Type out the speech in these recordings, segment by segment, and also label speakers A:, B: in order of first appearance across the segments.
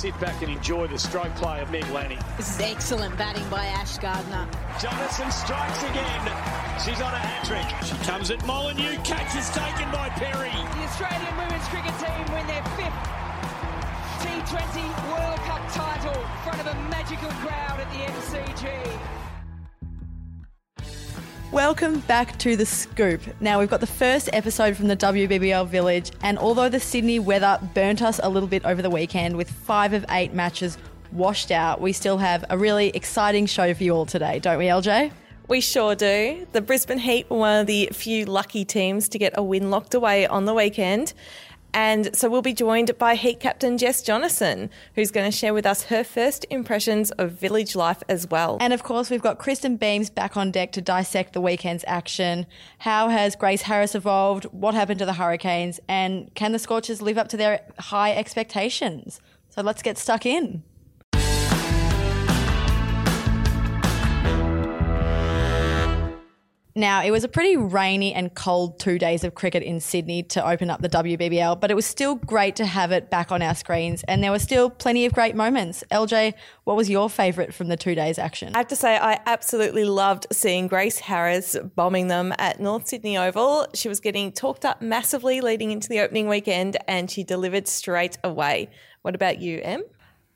A: Sit back and enjoy the stroke play of Meg Lanning.
B: This is excellent batting by Ash Gardner.
A: Jonassen strikes again. She's on a hat trick. She comes at Molineux. Catch is taken by Perry.
B: The Australian women's cricket team win their fifth T20 World Cup title in front of a magical crowd at the MCG.
C: Welcome back to The Scoop. Now, we've got the first episode from the WBBL Village, and although the Sydney weather burnt us a little bit over the weekend with five of eight matches washed out, we still have a really exciting show for you all today, don't we, LJ?
D: We sure do. The Brisbane Heat were one of the few lucky teams to get a win locked away on the weekend. And so we'll be joined by Heat captain Jess Jonassen, who's going to share with us her first impressions of village life as well.
C: And of course, we've got Kristen Beams back on deck to dissect the weekend's action. How has Grace Harris evolved? What happened to the Hurricanes? And can the Scorchers live up to their high expectations? So let's get stuck in. Now, it was a pretty rainy and cold two days of cricket in Sydney to open up the WBBL, but it was still great to have it back on our screens, and there were still plenty of great moments. LJ, what was your favourite from the two days action?
D: I have to say, I absolutely loved seeing Grace Harris bombing them at North Sydney Oval. She was getting talked up massively leading into the opening weekend, and she delivered straight away. What about you, Em?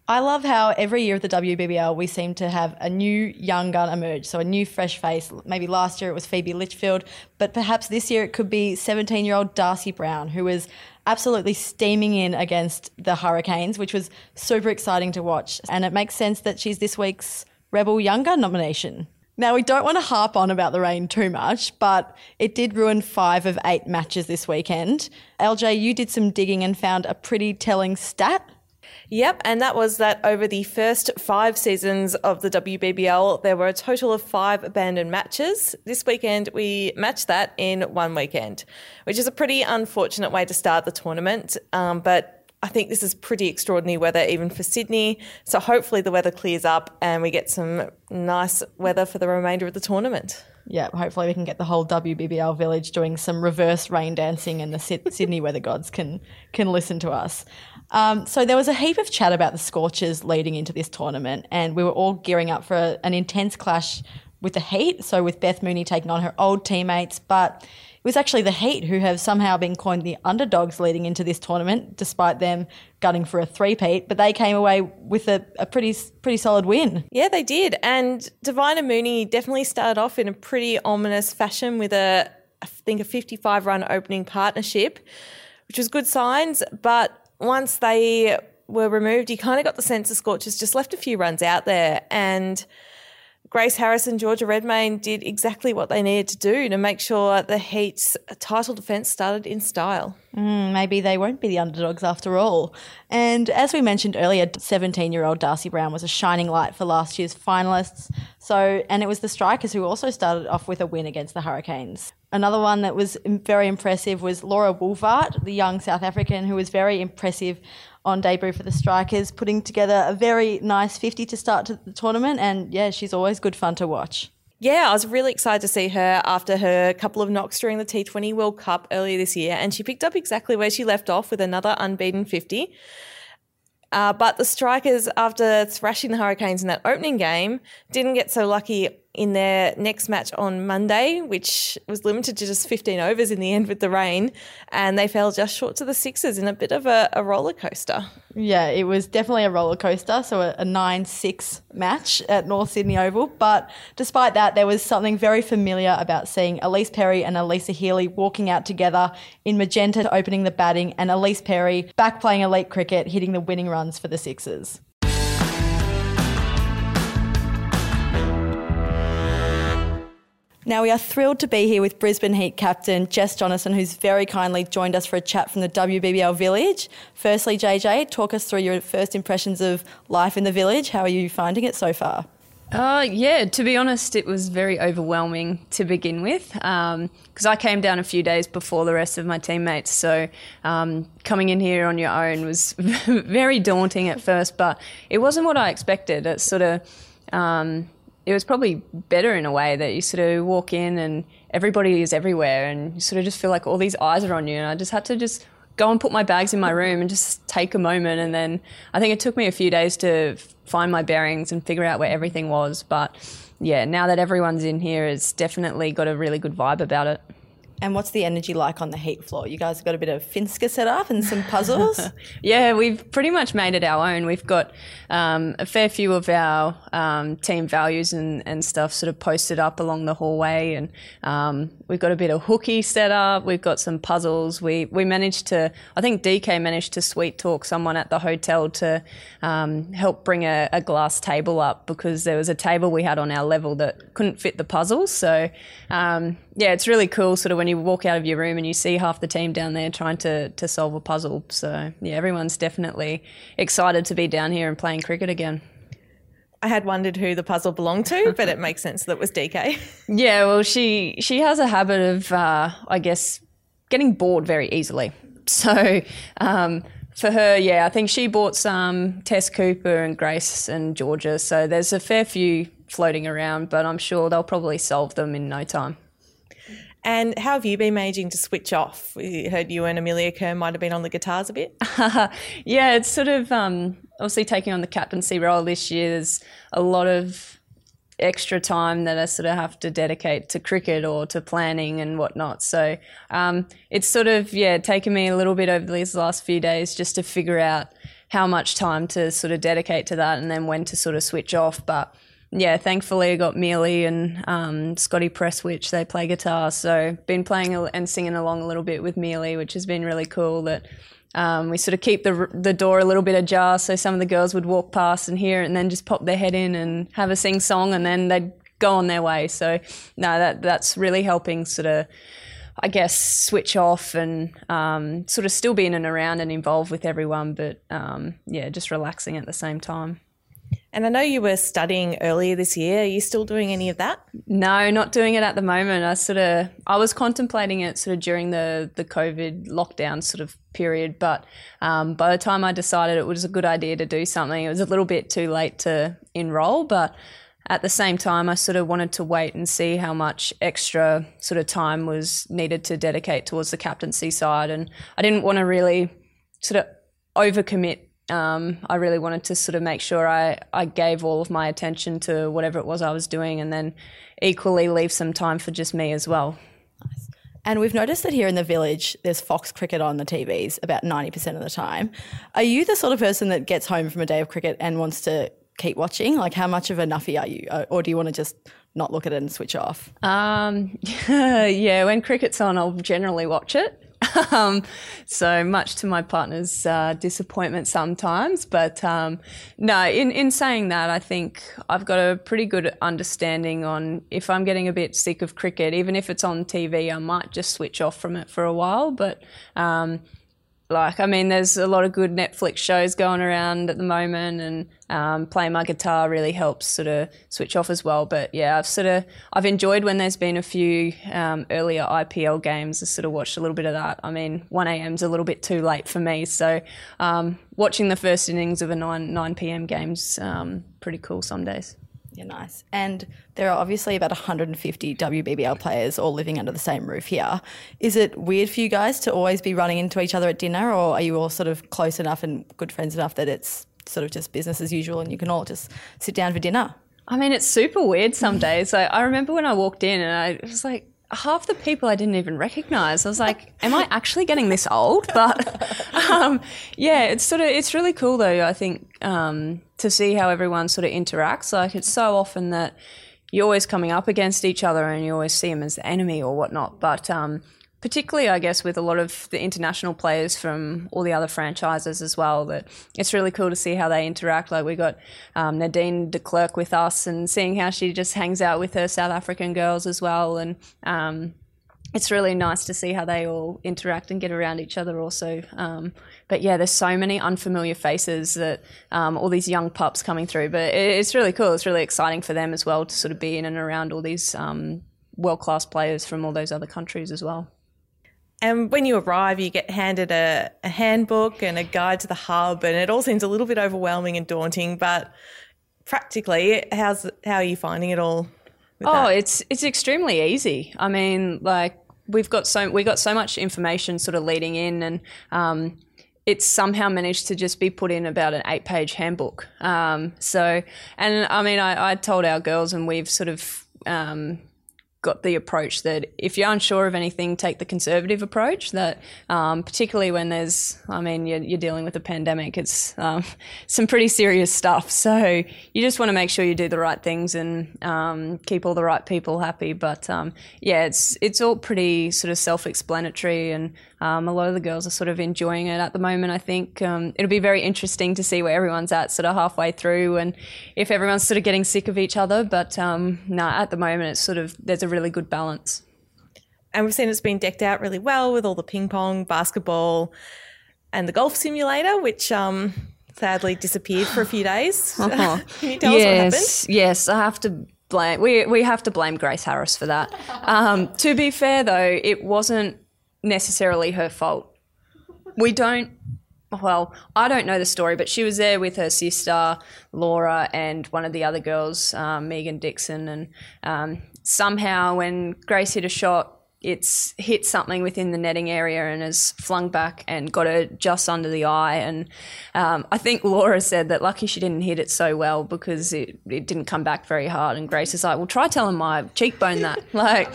C: I love how every year at the WBBL we seem to have a new young gun emerge, so a new fresh face. Maybe last year it was Phoebe Litchfield, but perhaps this year it could be 17 year old Darcy Brown, who was absolutely steaming in against the Hurricanes, which was super exciting to watch. And it makes sense that she's this week's Rebel Young Gun nomination. Now, we don't want to harp on about the rain too much, but it did ruin five of eight matches this weekend. LJ, you did some digging and found a pretty telling stat.
D: Yep, and that was that over the first five seasons of the WBBL, there were a total of five abandoned matches. This weekend, we matched that in one weekend, which is a pretty unfortunate way to start the tournament. Um, but I think this is pretty extraordinary weather, even for Sydney. So hopefully the weather clears up and we get some nice weather for the remainder of the tournament.
C: Yeah, hopefully we can get the whole WBBL village doing some reverse rain dancing, and the Sydney weather gods can can listen to us. Um, so there was a heap of chat about the Scorchers leading into this tournament, and we were all gearing up for a, an intense clash with the Heat. So with Beth Mooney taking on her old teammates, but was actually the Heat who have somehow been coined the underdogs leading into this tournament, despite them gunning for a three-peat. But they came away with a, a pretty pretty solid win.
D: Yeah, they did. And Devine and Mooney definitely started off in a pretty ominous fashion with a, I think, a 55 run opening partnership, which was good signs. But once they were removed, you kind of got the sense the Scorchers just left a few runs out there. And Grace Harris and Georgia Redmayne did exactly what they needed to do to make sure the Heat's title defence started in style.
C: Mm, maybe they won't be the underdogs after all. And as we mentioned earlier, 17 year old Darcy Brown was a shining light for last year's finalists. So, and it was the Strikers who also started off with a win against the Hurricanes. Another one that was very impressive was Laura Wolvaardt, the young South African who was very impressive on debut for the Strikers, putting together a very nice 50 to start to the tournament. And yeah, she's always good fun to watch.
D: Yeah, I was really excited to see her after her couple of knocks during the T20 World Cup earlier this year. And she picked up exactly where she left off with another unbeaten 50. Uh, but the Strikers, after thrashing the Hurricanes in that opening game, didn't get so lucky in their next match on Monday, which was limited to just 15 overs in the end with the rain, and they fell just short to the Sixers in a bit of a, a roller coaster.
C: Yeah, it was definitely a roller coaster. So a, a 9 6 match at North Sydney Oval. But despite that, there was something very familiar about seeing Ellyse Perry and Alyssa Healy walking out together in magenta opening the batting, and Ellyse Perry back playing elite cricket, hitting the winning runs for the Sixers. Now, we are thrilled to be here with Brisbane Heat captain Jess Jonassen, who's very kindly joined us for a chat from the WBBL Village. Firstly, JJ, talk us through your first impressions of life in the village. How are you finding it so far?
E: Uh, yeah, to be honest, it was very overwhelming to begin with because um, I came down a few days before the rest of my teammates. So um, coming in here on your own was very daunting at first, but it wasn't what I expected. It's sort of. Um, it was probably better in a way that you sort of walk in and everybody is everywhere and you sort of just feel like all these eyes are on you. And I just had to just go and put my bags in my room and just take a moment. And then I think it took me a few days to find my bearings and figure out where everything was. But yeah, now that everyone's in here, it's definitely got a really good vibe about it.
C: And what's the energy like on the heat floor? You guys have got a bit of Finska set up and some puzzles?
E: yeah, we've pretty much made it our own. We've got um, a fair few of our um, team values and, and stuff sort of posted up along the hallway. And um, we've got a bit of hooky set up. We've got some puzzles. We, we managed to, I think DK managed to sweet talk someone at the hotel to um, help bring a, a, glass table up because there was a table we had on our level that couldn't fit the puzzles. So, um, yeah, it's really cool sort of when you walk out of your room and you see half the team down there trying to, to solve a puzzle. So, yeah, everyone's definitely excited to be down here and playing cricket again.
D: I had wondered who the puzzle belonged to, but it makes sense that it was DK.
E: yeah, well, she she has a habit of, uh, I guess, getting bored very easily. So um, for her, yeah, I think she bought some Tess Cooper and Grace and Georgia. So there's a fair few floating around, but I'm sure they'll probably solve them in no time.
D: And how have you been managing to switch off? We heard you and Amelia Kerr might have been on the guitars a bit.
E: yeah, it's sort of um, obviously taking on the captaincy role this year. There's a lot of extra time that I sort of have to dedicate to cricket or to planning and whatnot. So um, it's sort of yeah taken me a little bit over these last few days just to figure out how much time to sort of dedicate to that and then when to sort of switch off. But yeah, thankfully I got Mealy and um, Scotty Presswich. They play guitar, so been playing and singing along a little bit with Mealy, which has been really cool. That um, we sort of keep the the door a little bit ajar, so some of the girls would walk past and hear it, and then just pop their head in and have a sing song, and then they'd go on their way. So no, that that's really helping sort of. I guess switch off and um, sort of still be in and around and involved with everyone, but um, yeah, just relaxing at the same time.
D: And I know you were studying earlier this year. Are you still doing any of that?
E: No, not doing it at the moment. I sort of I was contemplating it sort of during the the COVID lockdown sort of period, but um, by the time I decided it was a good idea to do something, it was a little bit too late to enroll. But at the same time, I sort of wanted to wait and see how much extra sort of time was needed to dedicate towards the captaincy side, and I didn't want to really sort of overcommit um, I really wanted to sort of make sure I, I gave all of my attention to whatever it was I was doing and then equally leave some time for just me as well.
C: Nice. And we've noticed that here in the village, there's Fox cricket on the TVs about 90% of the time. Are you the sort of person that gets home from a day of cricket and wants to keep watching? Like, how much of a nuffy are you? Or do you want to just not look at it and switch off?
E: Um, yeah, when cricket's on, I'll generally watch it. um, so much to my partner's uh, disappointment sometimes. But um, no, in, in saying that, I think I've got a pretty good understanding on if I'm getting a bit sick of cricket, even if it's on TV, I might just switch off from it for a while. But um, like I mean, there's a lot of good Netflix shows going around at the moment, and um, playing my guitar really helps sort of switch off as well. But yeah, I've sort of I've enjoyed when there's been a few um, earlier IPL games. I sort of watched a little bit of that. I mean, one a.m.'s a little bit too late for me, so um, watching the first innings of a nine nine p.m. game's um, pretty cool some days.
C: Yeah, nice. And there are obviously about 150 WBBL players all living under the same roof here. Is it weird for you guys to always be running into each other at dinner, or are you all sort of close enough and good friends enough that it's sort of just business as usual and you can all just sit down for dinner?
E: I mean, it's super weird some days. I remember when I walked in and I was like, half the people I didn't even recognize. I was like, am I actually getting this old? But um, yeah, it's sort of, it's really cool though, I think, um, to see how everyone sort of interacts. Like, it's so often that you're always coming up against each other and you always see them as the enemy or whatnot. But um, particularly, I guess, with a lot of the international players from all the other franchises as well. That it's really cool to see how they interact. Like we got um, Nadine de Klerk with us, and seeing how she just hangs out with her South African girls as well, and. Um, it's really nice to see how they all interact and get around each other also. Um, but yeah, there's so many unfamiliar faces that um, all these young pups coming through. But it's really cool. It's really exciting for them as well to sort of be in and around all these um, world class players from all those other countries as well.
D: And when you arrive, you get handed a, a, handbook and a guide to the hub, and it all seems a little bit overwhelming and daunting. But practically, how's how are you finding it all?
E: oh, that? it's it's extremely easy. I mean, like we've got so we got so much information sort of leading in, and um, it's somehow managed to just be put in about an eight page handbook. Um, so, and I mean, I, I told our girls, and we've sort of um, got the approach that if you're unsure of anything, take the conservative approach. That um, particularly when there's, I mean, you're, you're dealing with a pandemic, it's um, some pretty serious stuff. So you just want to make sure you do the right things and um, keep all the right people happy. But um, yeah, it's it's all pretty sort of self-explanatory, and um, a lot of the girls are sort of enjoying it at the moment. I think um, it'll be very interesting to see where everyone's at, sort of halfway through, and if everyone's sort of getting sick of each other. But no, at the moment, it's sort of there's a really good balance.
D: And we've seen it's been decked out really well with all the ping pong, basketball, and the golf simulator, which um, sadly disappeared for a few days. Uh-huh. Can you tell
E: yes,
D: us what happened?
E: Yes, I have to blame. We we have to blame Grace Harris for that. Um, to be fair, though, it wasn't necessarily her fault. We don't well, I don't know the story, but she was there with her sister Laura and one of the other girls, um, Megan Dixon, and um, somehow when Grace hit a shot, it's hit something within the netting area and has flung back and got her just under the eye. And um, I think Laura said that lucky she didn't hit it so well because it, it didn't come back very hard. And Grace is like, well, try telling my cheekbone that. like,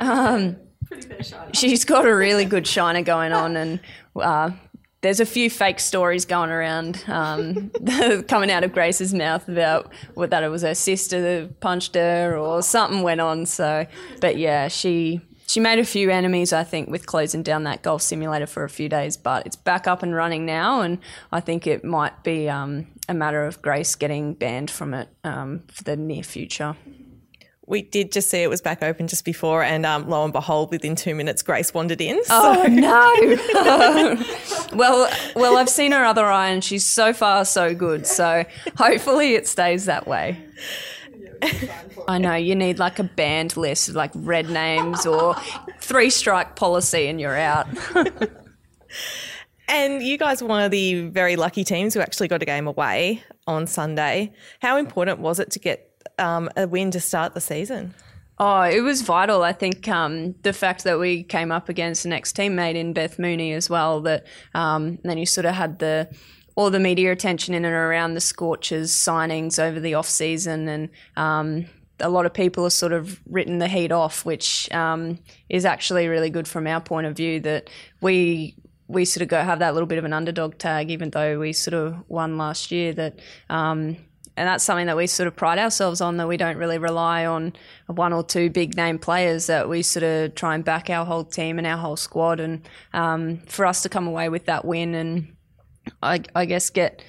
E: um, she's got a really good shiner going on. And uh, there's a few fake stories going around um, coming out of Grace's mouth about that it was her sister that punched her or something went on. So, but yeah, she she made a few enemies, I think, with closing down that golf simulator for a few days. But it's back up and running now, and I think it might be um, a matter of Grace getting banned from it um, for the near future
D: we did just see it was back open just before, and um, lo and behold, within two minutes, Grace wandered in.
E: So. Oh no! well, well, I've seen her other eye, and she's so far so good. So hopefully, it stays that way. I know you need like a banned list of like red names or three strike policy, and you're out.
D: And you guys were one of the very lucky teams who actually got a game away on Sunday. How important was it to get um, a win to start the season?
E: Oh, it was vital. I think um, the fact that we came up against an ex teammate in Beth Mooney as well. That um, then you sort of had the all the media attention in and around the Scorchers signings over the off season, and um, a lot of people have sort of written the heat off, which um, is actually really good from our point of view. That we we sort of go have that little bit of an underdog tag, even though we sort of won last year. That um, and that's something that we sort of pride ourselves on that we don't really rely on one or two big name players that we sort of try and back our whole team and our whole squad. And um, for us to come away with that win and I, I, guess get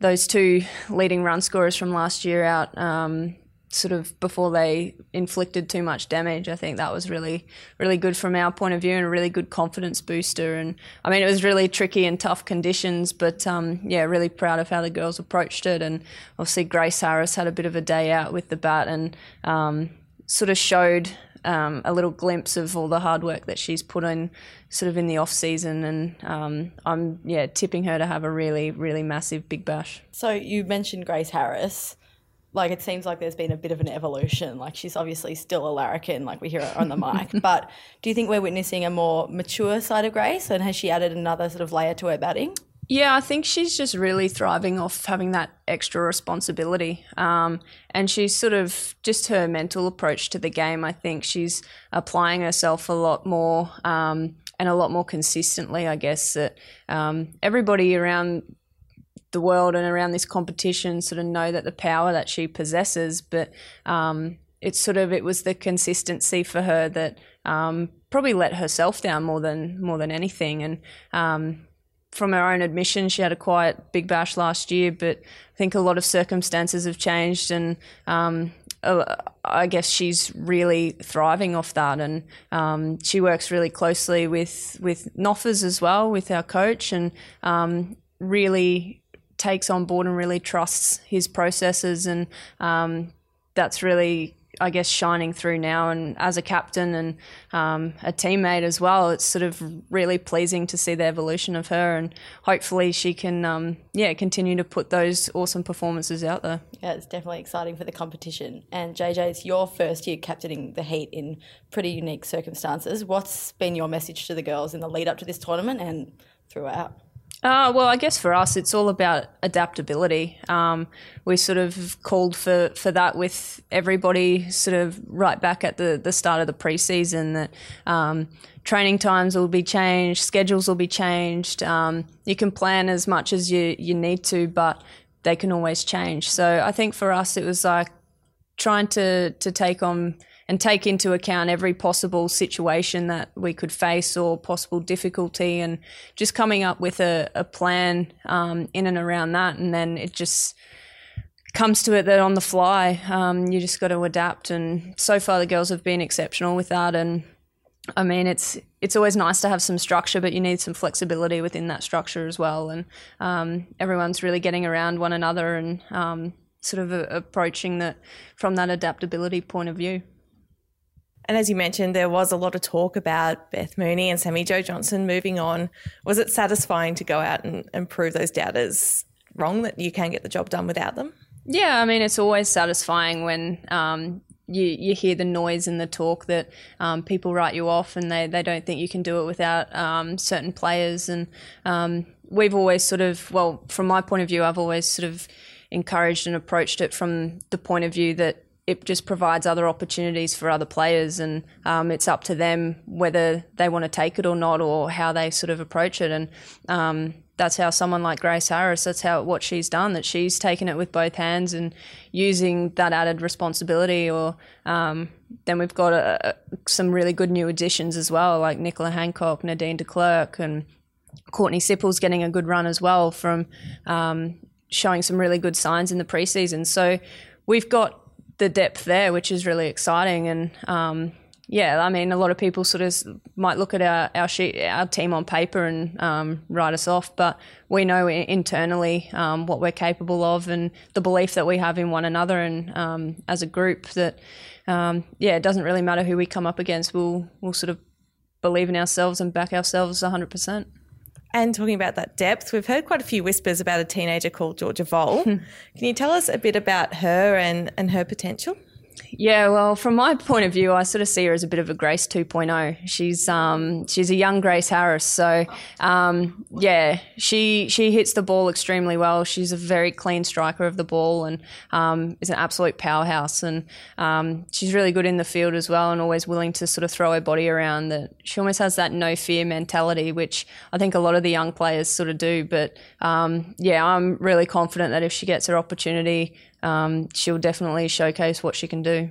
E: those two leading run scorers from last year out um, sort of before they inflicted too much damage. I think that was really, really good from our point of view and a really good confidence booster. And I mean, it was really tricky and tough conditions, but um, yeah, really proud of how the girls approached it. And obviously, Grace Harris had a bit of a day out with the bat and um, sort of showed. Um, a little glimpse of all the hard work that she's put in, sort of in the off season, and um, I'm yeah tipping her to have a really really massive big bash.
C: So you mentioned Grace Harris like it seems like there's been a bit of an evolution. Like she's obviously still a larrikin, like we hear her on the mic. But do you think we're witnessing a more mature side of Grace, and has she added another sort of layer to her batting?
E: Yeah, I think she's just really thriving off having that extra responsibility. Um, and she's sort of just her mental approach to the game. I think she's applying herself a lot more um, and a lot more consistently, I guess, that um, everybody around the world and around this competition sort of know that the power that she possesses, but um, it's sort of it was the consistency for her that um, probably let herself down more than more than anything. And um, from her own admission, she had a quiet big bash last year, but I think a lot of circumstances have changed, and um, I guess she's really thriving off that, and um, she works really closely with with Noffers as well, with our coach, and um, really takes on board and really trusts his processes, and um, that's really I guess shining through now and as a captain and um, a teammate as well, it's sort of really pleasing to see the evolution of her and hopefully she can um, yeah continue to put those awesome performances out there.
C: Yeah, it's definitely exciting for the competition. And JJ, it's your first year captaining the Heat in pretty unique circumstances. What's been your message to the girls in the lead up to this tournament and throughout?
E: Uh, well, I guess for us, it's all about adaptability. Um, we sort of called for, for that with everybody sort of right back at the, the start of the preseason that um, training times will be changed, schedules will be changed. Um, you can plan as much as you, you need to, but they can always change. So I think for us, it was like trying to, to take on and take into account every possible situation that we could face or possible difficulty and just coming up with a, a plan um, in and around that. And then it just comes to it that on the fly, um, you just got to adapt. And so far, the girls have been exceptional with that. And I mean, it's it's always nice to have some structure, but you need some flexibility within that structure as well. And um, everyone's really getting around one another and um, sort of a, approaching that from that adaptability point of view.
D: And as you mentioned, there was a lot of talk about Beth Mooney and Sammy-Jo Johnson moving on. Was it satisfying to go out and, and prove those doubters wrong that you can get the job done without them?
E: Yeah, I mean, it's always satisfying when um, you, you hear the noise and the talk that um, people write you off and they, they don't think you can do it without um, certain players. And um, we've always sort of, well, from my point of view, I've always sort of encouraged and approached it from the point of view that it just provides other opportunities for other players, and um, it's up to them whether they want to take it or not, or how they sort of approach it. And um, that's how someone like Grace Harris, that's how what she's done. That she's taken it with both hands and using that added responsibility. Or um, then we've got a, a, some really good new additions as well, like Nicola Hancock, Nadine de Klerk, and Courtney Sippel's getting a good run as well from um, showing some really good signs in the preseason. So we've got the depth there, which is really exciting. And um, yeah, I mean, a lot of people sort of might look at our our sheet, our team on paper and um, write us off, but we know internally um, what we're capable of and the belief that we have in one another and um, as a group that um, yeah, it doesn't really matter who we come up against. We'll we'll sort of believe in ourselves and back ourselves 100 percent.
D: And talking about that depth, we've heard quite a few whispers about a teenager called Georgia Voll. Hmm. Can you tell us a bit about her and, and her potential?
E: Yeah, well, from my point of view, I sort of see her as a bit of a Grace 2.0. She's um, she's a young Grace Harris, so um, yeah, she she hits the ball extremely well. She's a very clean striker of the ball and um, is an absolute powerhouse. And um, she's really good in the field as well, and always willing to sort of throw her body around. That she almost has that no fear mentality, which I think a lot of the young players sort of do. But um, yeah, I'm really confident that if she gets her opportunity um, she'll definitely showcase what she can do.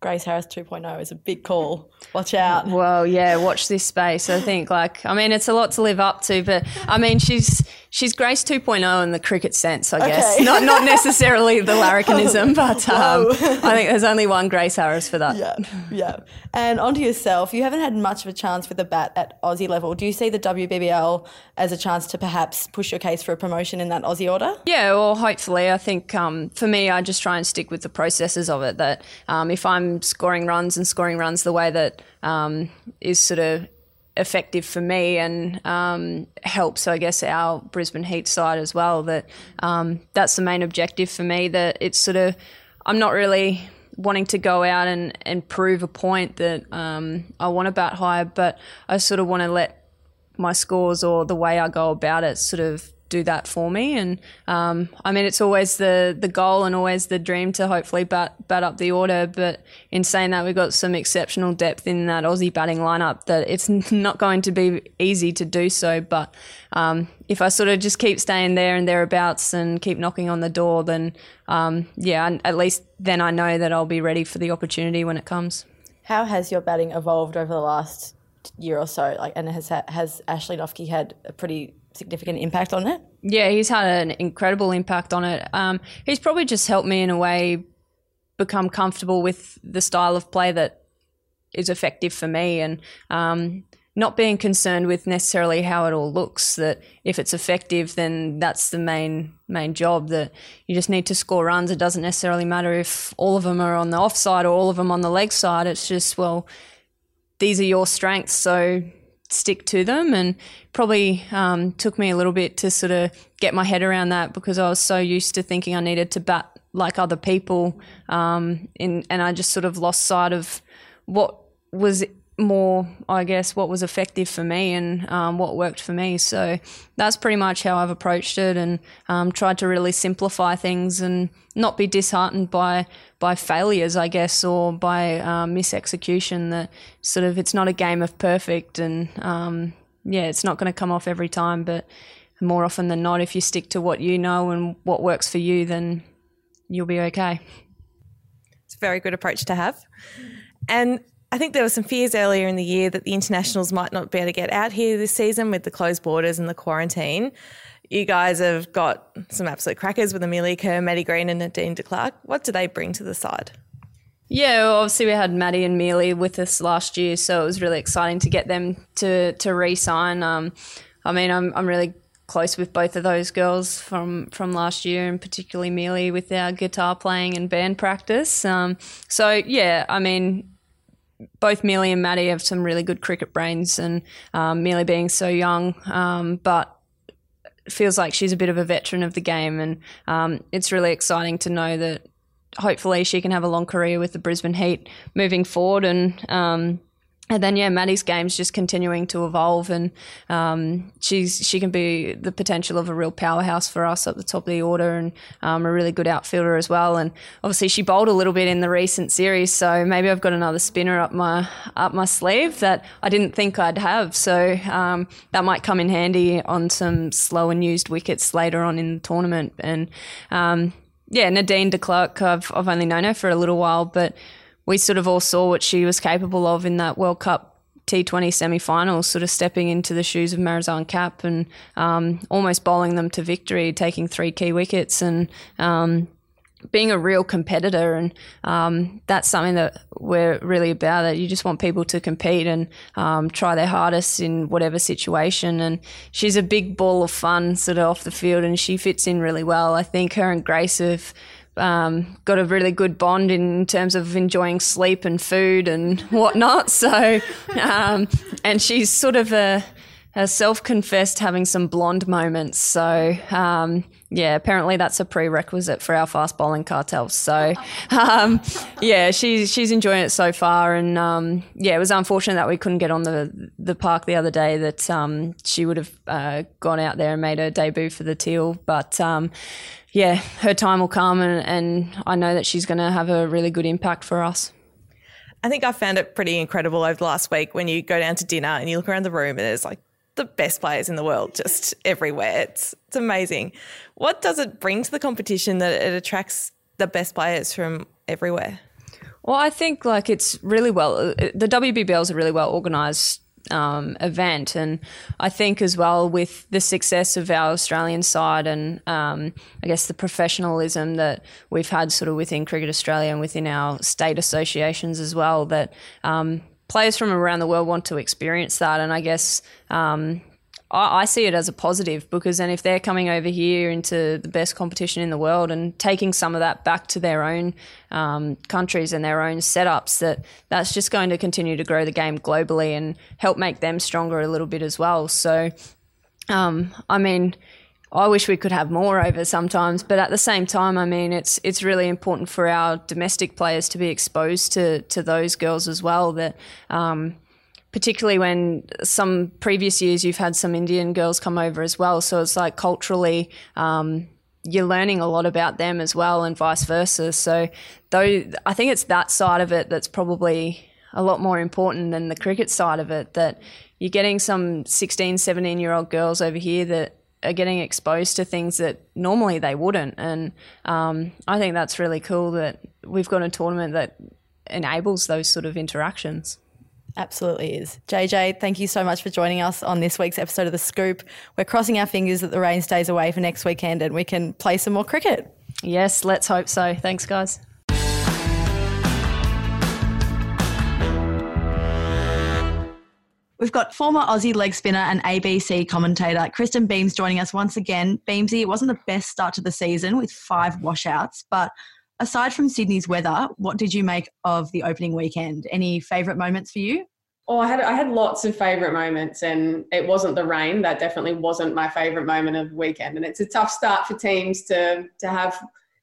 C: Grace Harris 2.0 is a big call. Watch out.
E: Well, yeah, watch this space. I think, like, I mean, it's a lot to live up to, but I mean, she's she's Grace 2.0 in the cricket sense, I guess.
C: Okay.
E: Not not necessarily the larrikinism, but um, I think there's only one Grace Harris for that.
C: Yeah, yeah. And onto yourself, you haven't had much of a chance with the bat at Aussie level. Do you see the WBBL as a chance to perhaps push your case for a promotion in that Aussie order?
E: Yeah, well, hopefully. I think um, for me, I just try and stick with the processes of it. That um, if I'm scoring runs and scoring runs the way that um, is sort of effective for me and um, helps, I guess, our Brisbane Heat side as well. That um, that's the main objective for me. That it's sort of I'm not really wanting to go out and, and prove a point that um, I want to bat high, but I sort of want to let my scores or the way I go about it sort of do that for me. And um, I mean, it's always the the goal and always the dream to hopefully bat bat up the order. But in saying that, we've got some exceptional depth in that Aussie batting lineup that it's not going to be easy to do so. But um, if I sort of just keep staying there and thereabouts and keep knocking on the door, then um, yeah, at least then I know that I'll be ready for the opportunity when it comes.
C: How has your batting evolved over the last year or so? Like, and has has Ashley Noffke had a pretty significant impact on it?
E: Yeah, he's had an incredible impact on it. Um, he's probably just helped me in a way become comfortable with the style of play that is effective for me and um, not being concerned with necessarily how it all looks that if it's effective then that's the main main job that you just need to score runs it doesn't necessarily matter if all of them are on the offside or all of them on the leg side it's just well these are your strengths so stick to them. And probably um, took me a little bit to sort of get my head around that because I was so used to thinking I needed to bat like other people um, in, and I just sort of lost sight of what was more, I guess, what was effective for me and um, what worked for me. So that's pretty much how I've approached it and um, tried to really simplify things and not be disheartened by by failures, I guess, or by um, misexecution. That sort of it's not a game of perfect, and um, yeah, it's not going to come off every time, but more often than not, if you stick to what you know and what works for you, then you'll be okay.
D: It's a very good approach to have. And I think there were some fears earlier in the year that the internationals might not be able to get out here this season with the closed borders and the quarantine. You guys have got some absolute crackers with Amelia Kerr, Maddie Green, and Nadine de Klerk. What do they bring to the side?
E: Yeah, well, obviously we had Maddie and Mealy with us last year, so it was really exciting to get them to to re-sign. Um, I mean, I'm I'm really close with both of those girls from from last year, and particularly Mealy with our guitar playing and band practice. Um, so yeah, I mean, both Mealy and Maddie have some really good cricket brains, and um, Mealy being so young, um, but feels like she's a bit of a veteran of the game, and um, it's really exciting to know that hopefully she can have a long career with the Brisbane Heat moving forward, and um, and then yeah, Maddie's game's just continuing to evolve, and um, she's she can be the potential of a real powerhouse for us at the top of the order, and um, a really good outfielder as well. And obviously, she bowled a little bit in the recent series, so maybe I've got another spinner up my up my sleeve that I didn't think I'd have. So um, that might come in handy on some slow and used wickets later on in the tournament. And um, yeah, Nadine de Klerk, I've I've only known her for a little while, but we sort of all saw what she was capable of in that World Cup T20 semi-finals, sort of stepping into the shoes of Marizanne Kapp and um, almost bowling them to victory, taking three key wickets and um, being a real competitor. And um, that's something that we're really about. That you just want people to compete and um, try their hardest in whatever situation. And she's a big ball of fun, sort of off the field, and she fits in really well. I think her and Grace have um, got a really good bond in terms of enjoying sleep and food and whatnot. So, um, and she's sort of a, a self-confessed having some blonde moments. So, um, yeah, apparently that's a prerequisite for our fast bowling cartels. So, um, yeah, she's she's enjoying it so far, and um, yeah, it was unfortunate that we couldn't get on the the park the other day. That um, she would have uh, gone out there and made her debut for the teal, but yeah, her time will come, and, and I know that she's going to have a really good impact for us.
D: I think I found it pretty incredible over the last week when you go down to dinner and you look around the room and there's like the best players in the world just everywhere. It's it's amazing. What does it bring to the competition that it attracts the best players from everywhere?
E: Well, I think like it's really well. The WBBL is a really well organised um, event. And I think as well with the success of our Australian side and um, I guess the professionalism that we've had sort of within Cricket Australia and within our state associations as well, that um, players from around the world want to experience that. And I guess um, I, I see it as a positive because then if they're coming over here into the best competition in the world and taking some of that back to their own um, countries and their own setups, that that's just going to continue to grow the game globally and help make them stronger a little bit as well. So, um, I mean. I wish we could have more over sometimes, but at the same time, I mean, it's it's really important for our domestic players to be exposed to to those girls as well. That um, particularly when some previous years you've had some Indian girls come over as well. So it's like culturally, um, you're learning a lot about them as well, and vice versa. So, though I think it's that side of it that's probably a lot more important than the cricket side of it. That you're getting some 16, 17 year old girls over here that are getting exposed to things that normally they wouldn't. And um, I think that's really cool that we've got a tournament that enables those sort of interactions.
C: Absolutely is. JJ, thank you so much for joining us on this week's episode of The Scoop. We're crossing our fingers that the rain stays away for next weekend and we can play some more cricket.
E: Yes, let's hope so. Thanks, guys.
C: We've got former Aussie leg spinner and ABC commentator Kristen Beams joining us once again. Beamsy, it wasn't the best start to the season with five washouts, but aside from Sydney's weather, what did you make of the opening weekend? Any favourite moments for you?
F: Oh, I had I had lots of favourite moments, and it wasn't the rain. That definitely wasn't my favourite moment of the weekend. And it's a tough start for teams to to have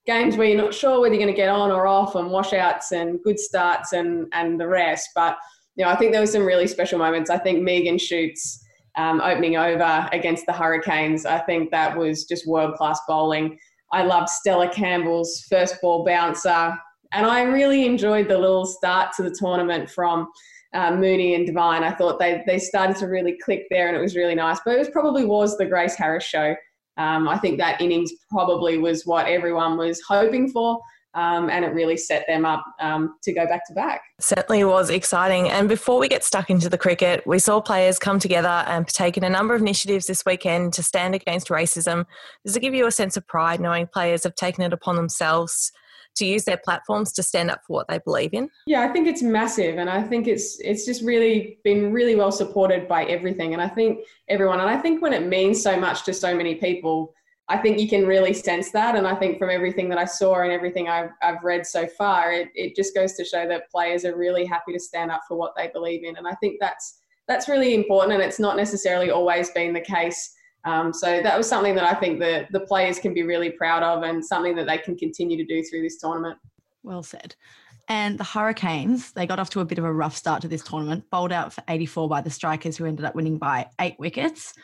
F: games where you're not sure whether you're going to get on or off, and washouts and good starts and and the rest. But you know, I think there were some really special moments. I think Megan Schutt's. um, opening over against the Hurricanes. I think that was just world class bowling. I loved Stella Campbell's first ball bouncer. And I really enjoyed the little start to the tournament from uh, Mooney and Devine. I thought they, they started to really click there and it was really nice. But it was probably was the Grace Harris show. Um, I think that innings probably was what everyone was hoping for um, and it really set them up um, to go back to back.
D: Certainly was exciting. And before we get stuck into the cricket, we saw players come together and partake in a number of initiatives this weekend to stand against racism. Does it give you a sense of pride knowing players have taken it upon themselves? to use their platforms to stand up for what they believe in?
F: Yeah, I think it's massive, and I think it's it's just really been really well supported by everything, and I think everyone, and I think when it means so much to so many people, I think you can really sense that. And I think from everything that I saw and everything I've, I've read so far, it, it just goes to show that players are really happy to stand up for what they believe in. And I think that's, that's really important. And it's not necessarily always been the case. Um, so that was something that I think the, the players can be really proud of and something that they can continue to do through this tournament.
C: Well said. And the Hurricanes, they got off to a bit of a rough start to this tournament, bowled out for 84 by the Strikers, who ended up winning by eight wickets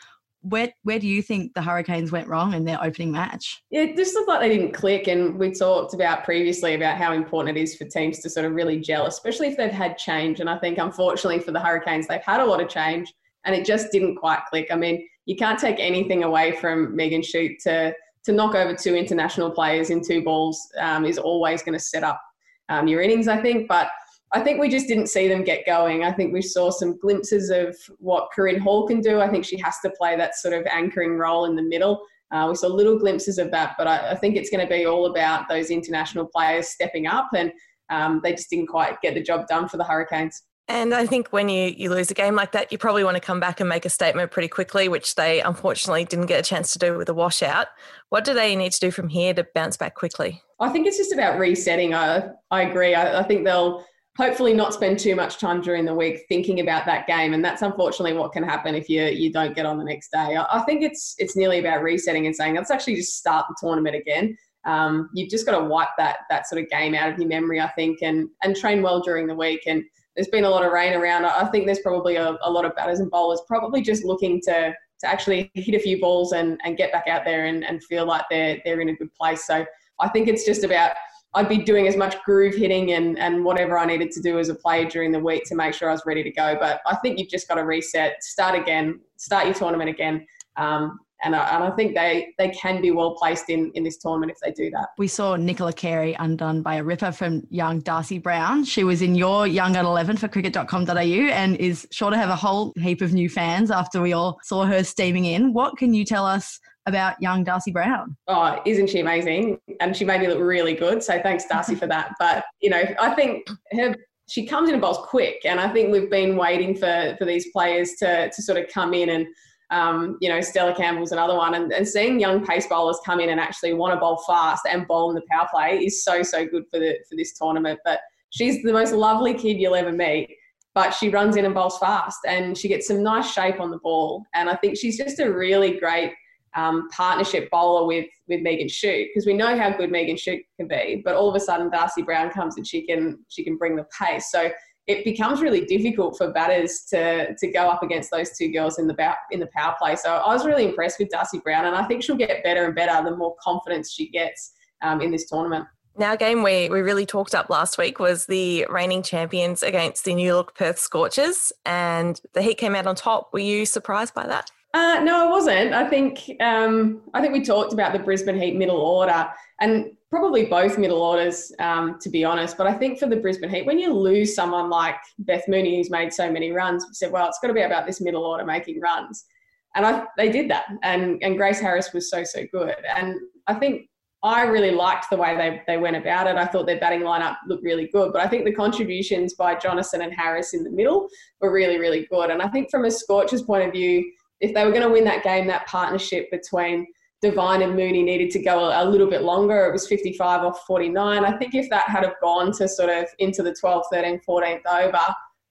C: where where do you think the Hurricanes went wrong in their opening match?
F: Yeah, it just looked like they didn't click. And we talked about previously about how important it is for teams to sort of really gel, especially if they've had change. And I think unfortunately for the Hurricanes, they've had a lot of change and it just didn't quite click. I mean, you can't take anything away from Megan Schutt to to knock over two international players in two balls um, is always going to set up um, your innings, I think. But I think we just didn't see them get going. I think we saw some glimpses of what Corinne Hall can do. I think she has to play that sort of anchoring role in the middle. Uh, we saw little glimpses of that, but I, I think it's going to be all about those international players stepping up, and um, they just didn't quite get the job done for the Hurricanes.
D: And I think when you, you lose a game like that, you probably want to come back and make a statement pretty quickly, which they unfortunately didn't get a chance to do with a washout. What do they need to do from here to bounce back quickly?
F: I think it's just about resetting. I, I agree. I, I think they'll hopefully not spend too much time during the week thinking about that game. And that's unfortunately what can happen if you you don't get on the next day. I, think it's it's nearly about resetting and saying let's actually just start the tournament again. Um, you've just got to wipe that that sort of game out of your memory i think and and train well during the week. And there's been a lot of rain around. I think there's probably a, a lot of batters and bowlers probably just looking to to actually hit a few balls and, and get back out there and, and feel like they're they're in a good place. So i think it's just about I'd be doing as much groove hitting and, and whatever I needed to do as a player during the week to make sure I was ready to go. But I think you've just got to reset, start again, start your tournament again. Um, and, I, and I think they, they can be well placed in, in this tournament if they do that.
C: We saw Nicola Carey undone by a ripper from young Darcy Brown. She was in your Young at 11 for cricket.com.au and is sure to have a whole heap of new fans after we all saw her steaming in. What can you tell us about young Darcy Brown.
F: Oh, isn't she amazing? And she made me look really good. So thanks, Darcy, for that. But, you know, I think her she comes in and bowls quick. And I think we've been waiting for, for these players to, to sort of come in and Um, you know, Stella Campbell's another one. And, and seeing young pace bowlers come in and actually want to bowl fast and bowl in the power play is so, so good for the for this tournament. But she's the most lovely kid you'll ever meet. But she runs in and bowls fast and she gets some nice shape on the ball. And I think she's just a really great um, partnership bowler with with Megan Schutt because we know how good Megan Schutt can be, but all of a sudden Darcy Brown comes and she can she can bring the pace. So it becomes really difficult for batters to to go up against those two girls in the in the power play. So I was really impressed with Darcy Brown, and I think she'll get better and better the more confidence she gets um, in this tournament.
D: Now, a game we, we really talked up last week was the reigning champions against the New Look Perth Scorchers, and the Heat came out on top. Were you surprised by that?
F: Uh, no, I wasn't. I think um, I think we talked about the Brisbane Heat middle order, and probably both middle orders, um, to be honest. But I think for the Brisbane Heat, when you lose someone like Beth Mooney, who's made so many runs, we said, well, it's got to be about this middle order making runs, and I, they did that. And and Grace Harris was so so good, and I think I really liked the way they, they went about it. I thought their batting lineup looked really good, but I think the contributions by Jonassen and Harris in the middle were really, really good. And I think from a Scorcher's point of view, if they were going to win that game, that partnership between Devine and Mooney needed to go a, a, little bit longer. It was 55 off 49. I think if that had have gone to sort of into the 12th, 13th, 14th over,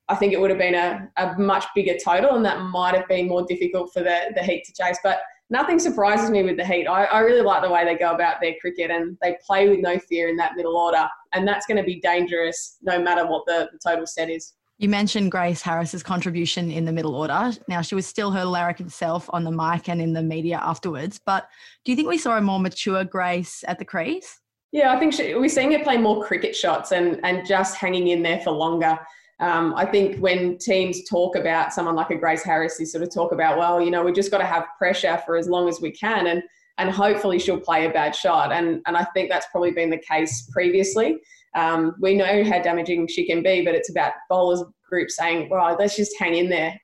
F: I think it would have been a, a much bigger total and that might have been more difficult for the, the Heat to chase. But nothing surprises me with the Heat. I, I really like the way they go about their cricket and they play with no fear in that middle order. And that's going to be dangerous no matter what the, the total set is.
C: You mentioned Grace Harris's contribution in the middle order. Now, she was still her larrikin self on the mic and in the media afterwards. But do you think we saw a more mature Grace at the crease?
F: Yeah, I think she, we're seeing her play more cricket shots and, and just hanging in there for longer. Um, I think when teams talk about someone like a Grace Harris, they sort of talk about, well, you know, we just got to have pressure for as long as we can, and and hopefully she'll play a bad shot. And and I think that's probably been the case previously. Um, we know how damaging she can be, but it's about bowlers group saying, well, let's just hang in there.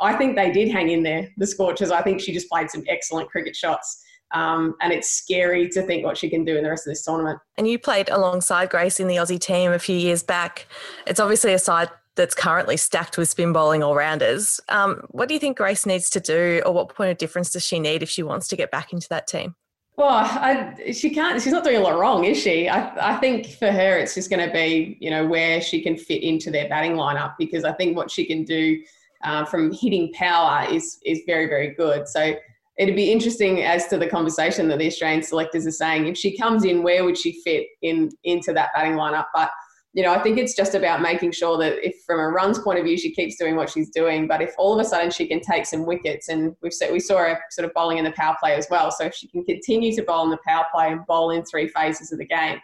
F: I think they did hang in there, the Scorchers. I think she just played some excellent cricket shots. Um, and it's scary to think what she can do in the rest of this tournament.
D: And you played alongside Grace in the Aussie team a few years back. It's obviously a side that's currently stacked with spin bowling all rounders. Um, what do you think Grace needs to do, or what point of difference does she need if she wants to get back into that team?
F: Well, I, she can't. She's not doing a lot wrong, is she? I, I think for her, it's just going to be, you know, where she can fit into their batting lineup because I think what she can do uh, from hitting power is is very very good. So it'd be interesting as to the conversation that the Australian selectors are saying. If she comes in, where would she fit in into that batting lineup? But you know, I think it's just about making sure that if from a runs point of view, she keeps doing what she's doing. But if all of a sudden she can take some wickets, and we've said, we saw her sort of bowling in the power play as well. So if she can continue to bowl in the power play and bowl in three phases of the game,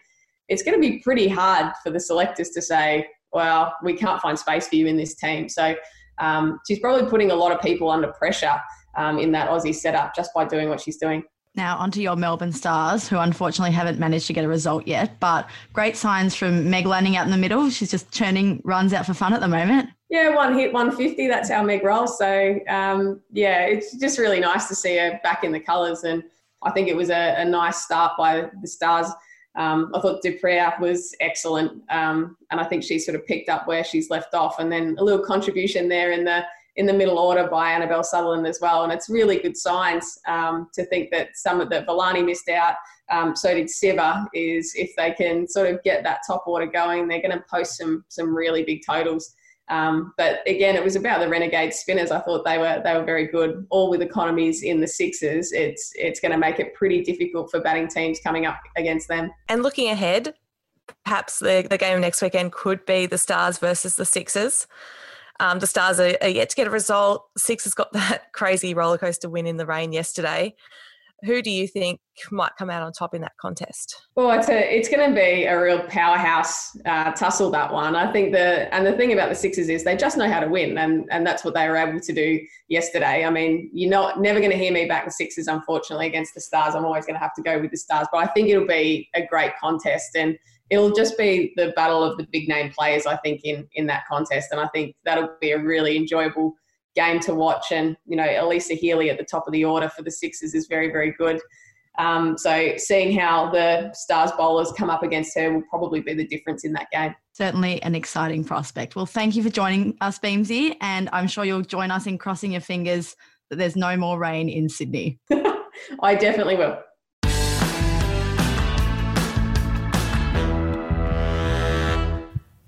F: it's going to be pretty hard for the selectors to say, well, we can't find space for you in this team. So um, she's probably putting a lot of people under pressure um, in that Aussie setup just by doing what she's doing.
C: Now, onto your Melbourne Stars, who unfortunately haven't managed to get a result yet, but great signs from Meg Lanning out in the middle. She's just churning runs out for fun at the moment.
F: Yeah, one hit, 150. That's how Meg rolls. So, um, yeah, it's just really nice to see her back in the colours. And I think it was a, a nice start by the Stars. Um, I thought du Preez was excellent. Um, and I think she sort of picked up where she's left off. And then a little contribution there in the in the middle order by Annabel Sutherland as well. And it's really good signs um, to think that some of that Villani missed out. Um, so did Siva. Is if they can sort of get that top order going, they're going to post some some really big totals. Um, but again, it was about the renegade spinners. I thought they were they were very good, all with economies in the sixes. It's it's going to make it pretty difficult for batting teams coming up against them.
D: And looking ahead, perhaps the, the game next weekend could be the Stars versus the Sixers. Um, the Stars are, are, yet to get a result. Six has got that crazy roller coaster win in the rain yesterday. Who do you think might come out on top in that contest?
F: Well, it's a, it's going to be a real powerhouse uh, tussle that one. I think the and the thing about the Sixers is they just know how to win, and and that's what they were able to do yesterday. I mean, you're not never going to hear me back the Sixers, unfortunately, against the Stars. I'm always going to have to go with the Stars, but I think it'll be a great contest and it'll just be the battle of the big name players, I think, in in that contest, and I think that'll be a really enjoyable game to watch. And you know, Alyssa Healy at the top of the order for the Sixers is very very good. Um, so seeing how the Stars bowlers come up against her will probably be the difference in that game.
C: Certainly an exciting prospect. Well, thank you for joining us, Beamsy, and I'm sure you'll join us in crossing your fingers that there's no more rain in Sydney.
F: I definitely will.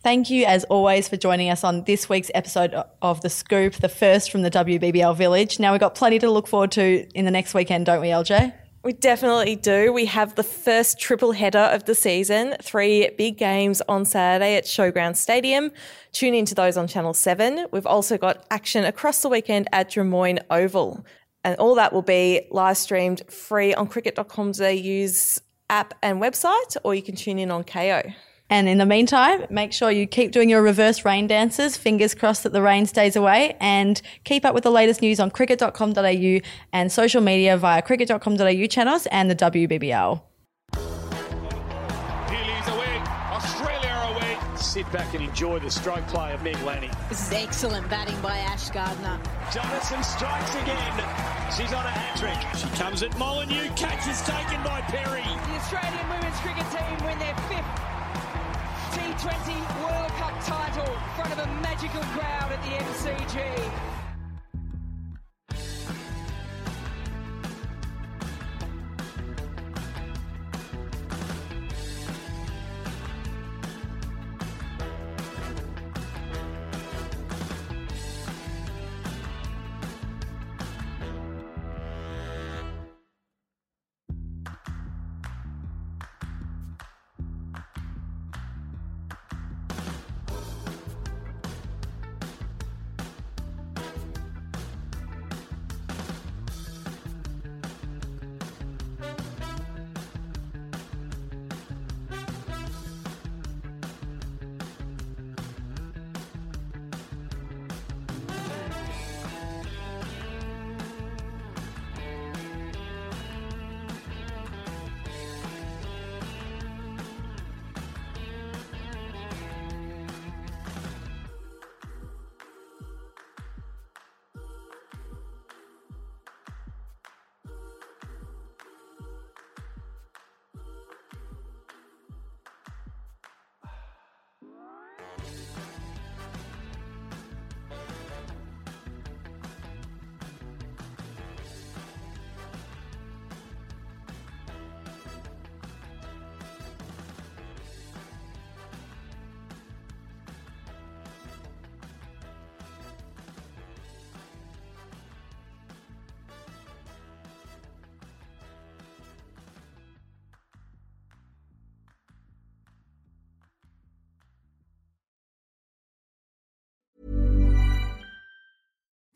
C: Thank you, as always, for joining us on this week's episode of The Scoop, the first from the WBBL Village. Now, we've got plenty to look forward to in the next weekend, don't we, LJ?
D: We definitely do. We have the first triple header of the season, three big games on Saturday at Showground Stadium. Tune into those on Channel 7. We've also got action across the weekend at Drummoyne Oval. And all that will be live streamed free on cricket.com.au's app and website, or you can tune in on Kayo.
C: And in the meantime, make sure you keep doing your reverse rain dances. Fingers crossed that the rain stays away. And keep up with the latest news on cricket.com.au and social media via cricket.com.au channels and the WBBL.
G: Healy's away. Australia away.
A: Sit back and enjoy the stroke play of Meg Lanning.
H: This is excellent batting by Ash Gardner.
A: Jonassen strikes again. She's on a hat trick. She comes at Molineux. Catch is taken by Perry.
B: The Australian women's cricket team win their fifth T20 World Cup title in front of a magical crowd at the MCG.